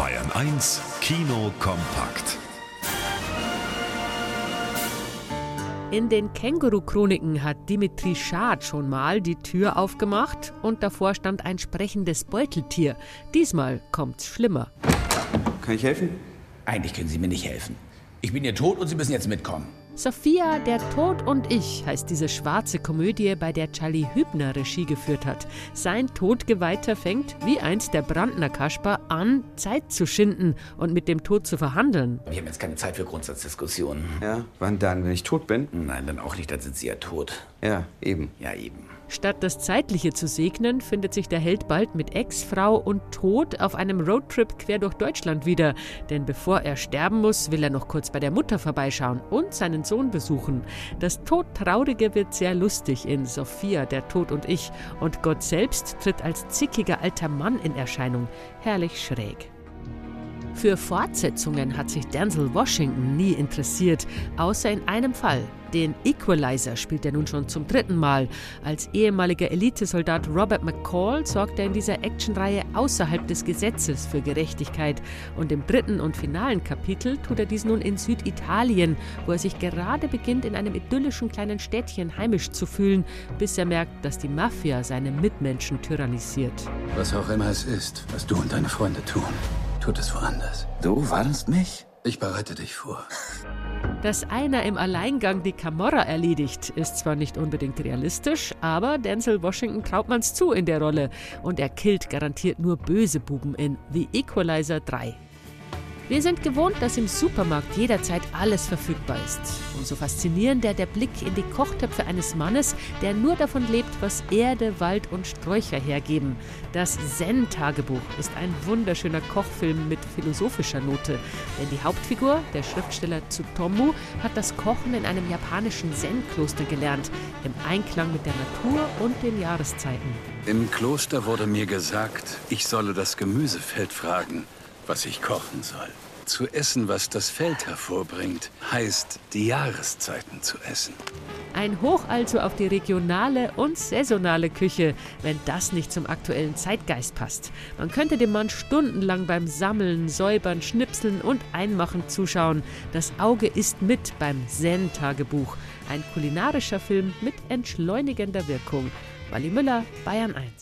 Bayern 1 Kino kompakt. In den Känguru-Chroniken hat Dimitri Schad schon mal die Tür aufgemacht und davor stand ein sprechendes Beuteltier. Diesmal kommt's schlimmer. Kann ich helfen? Eigentlich können Sie mir nicht helfen. Ich bin hier tot und Sie müssen jetzt mitkommen. Sophia, der Tod und ich heißt diese schwarze Komödie, bei der Charlie Hübner Regie geführt hat. Sein Todgeweihter fängt, wie einst der Brandner Kasper, an, Zeit zu schinden und mit dem Tod zu verhandeln. Wir haben jetzt keine Zeit für Grundsatzdiskussionen. Ja, wann dann? Wenn ich tot bin? Nein, dann auch nicht, dann sind Sie ja tot. Ja, eben. Ja, eben. Statt das Zeitliche zu segnen, findet sich der Held bald mit Ex-Frau und Tod auf einem Roadtrip quer durch Deutschland wieder. Denn bevor er sterben muss, will er noch kurz bei der Mutter vorbeischauen und seinen Sohn besuchen. Das Todtraurige wird sehr lustig in Sophia, der Tod und ich. Und Gott selbst tritt als zickiger alter Mann in Erscheinung. Herrlich schräg. Für Fortsetzungen hat sich Denzel Washington nie interessiert, außer in einem Fall. Den Equalizer spielt er nun schon zum dritten Mal. Als ehemaliger Elitesoldat Robert McCall sorgt er in dieser Actionreihe außerhalb des Gesetzes für Gerechtigkeit. Und im dritten und finalen Kapitel tut er dies nun in Süditalien, wo er sich gerade beginnt, in einem idyllischen kleinen Städtchen heimisch zu fühlen, bis er merkt, dass die Mafia seine Mitmenschen tyrannisiert. Was auch immer es ist, was du und deine Freunde tun, tut es woanders. Du warnst mich? Ich bereite dich vor. Dass einer im Alleingang die Camorra erledigt, ist zwar nicht unbedingt realistisch, aber Denzel Washington traut man's zu in der Rolle und er killt garantiert nur böse Buben in The Equalizer 3. Wir sind gewohnt, dass im Supermarkt jederzeit alles verfügbar ist. Umso faszinierender der Blick in die Kochtöpfe eines Mannes, der nur davon lebt, was Erde, Wald und Sträucher hergeben. Das Zen-Tagebuch ist ein wunderschöner Kochfilm mit philosophischer Note. Denn die Hauptfigur, der Schriftsteller Tsutomu, hat das Kochen in einem japanischen Zen-Kloster gelernt, im Einklang mit der Natur und den Jahreszeiten. Im Kloster wurde mir gesagt, ich solle das Gemüsefeld fragen, was ich kochen soll. Zu essen, was das Feld hervorbringt, heißt, die Jahreszeiten zu essen. Ein Hoch also auf die regionale und saisonale Küche, wenn das nicht zum aktuellen Zeitgeist passt. Man könnte dem Mann stundenlang beim Sammeln, Säubern, Schnipseln und Einmachen zuschauen. Das Auge ist mit beim Zen-Tagebuch. Ein kulinarischer Film mit entschleunigender Wirkung. Wally Müller, Bayern 1.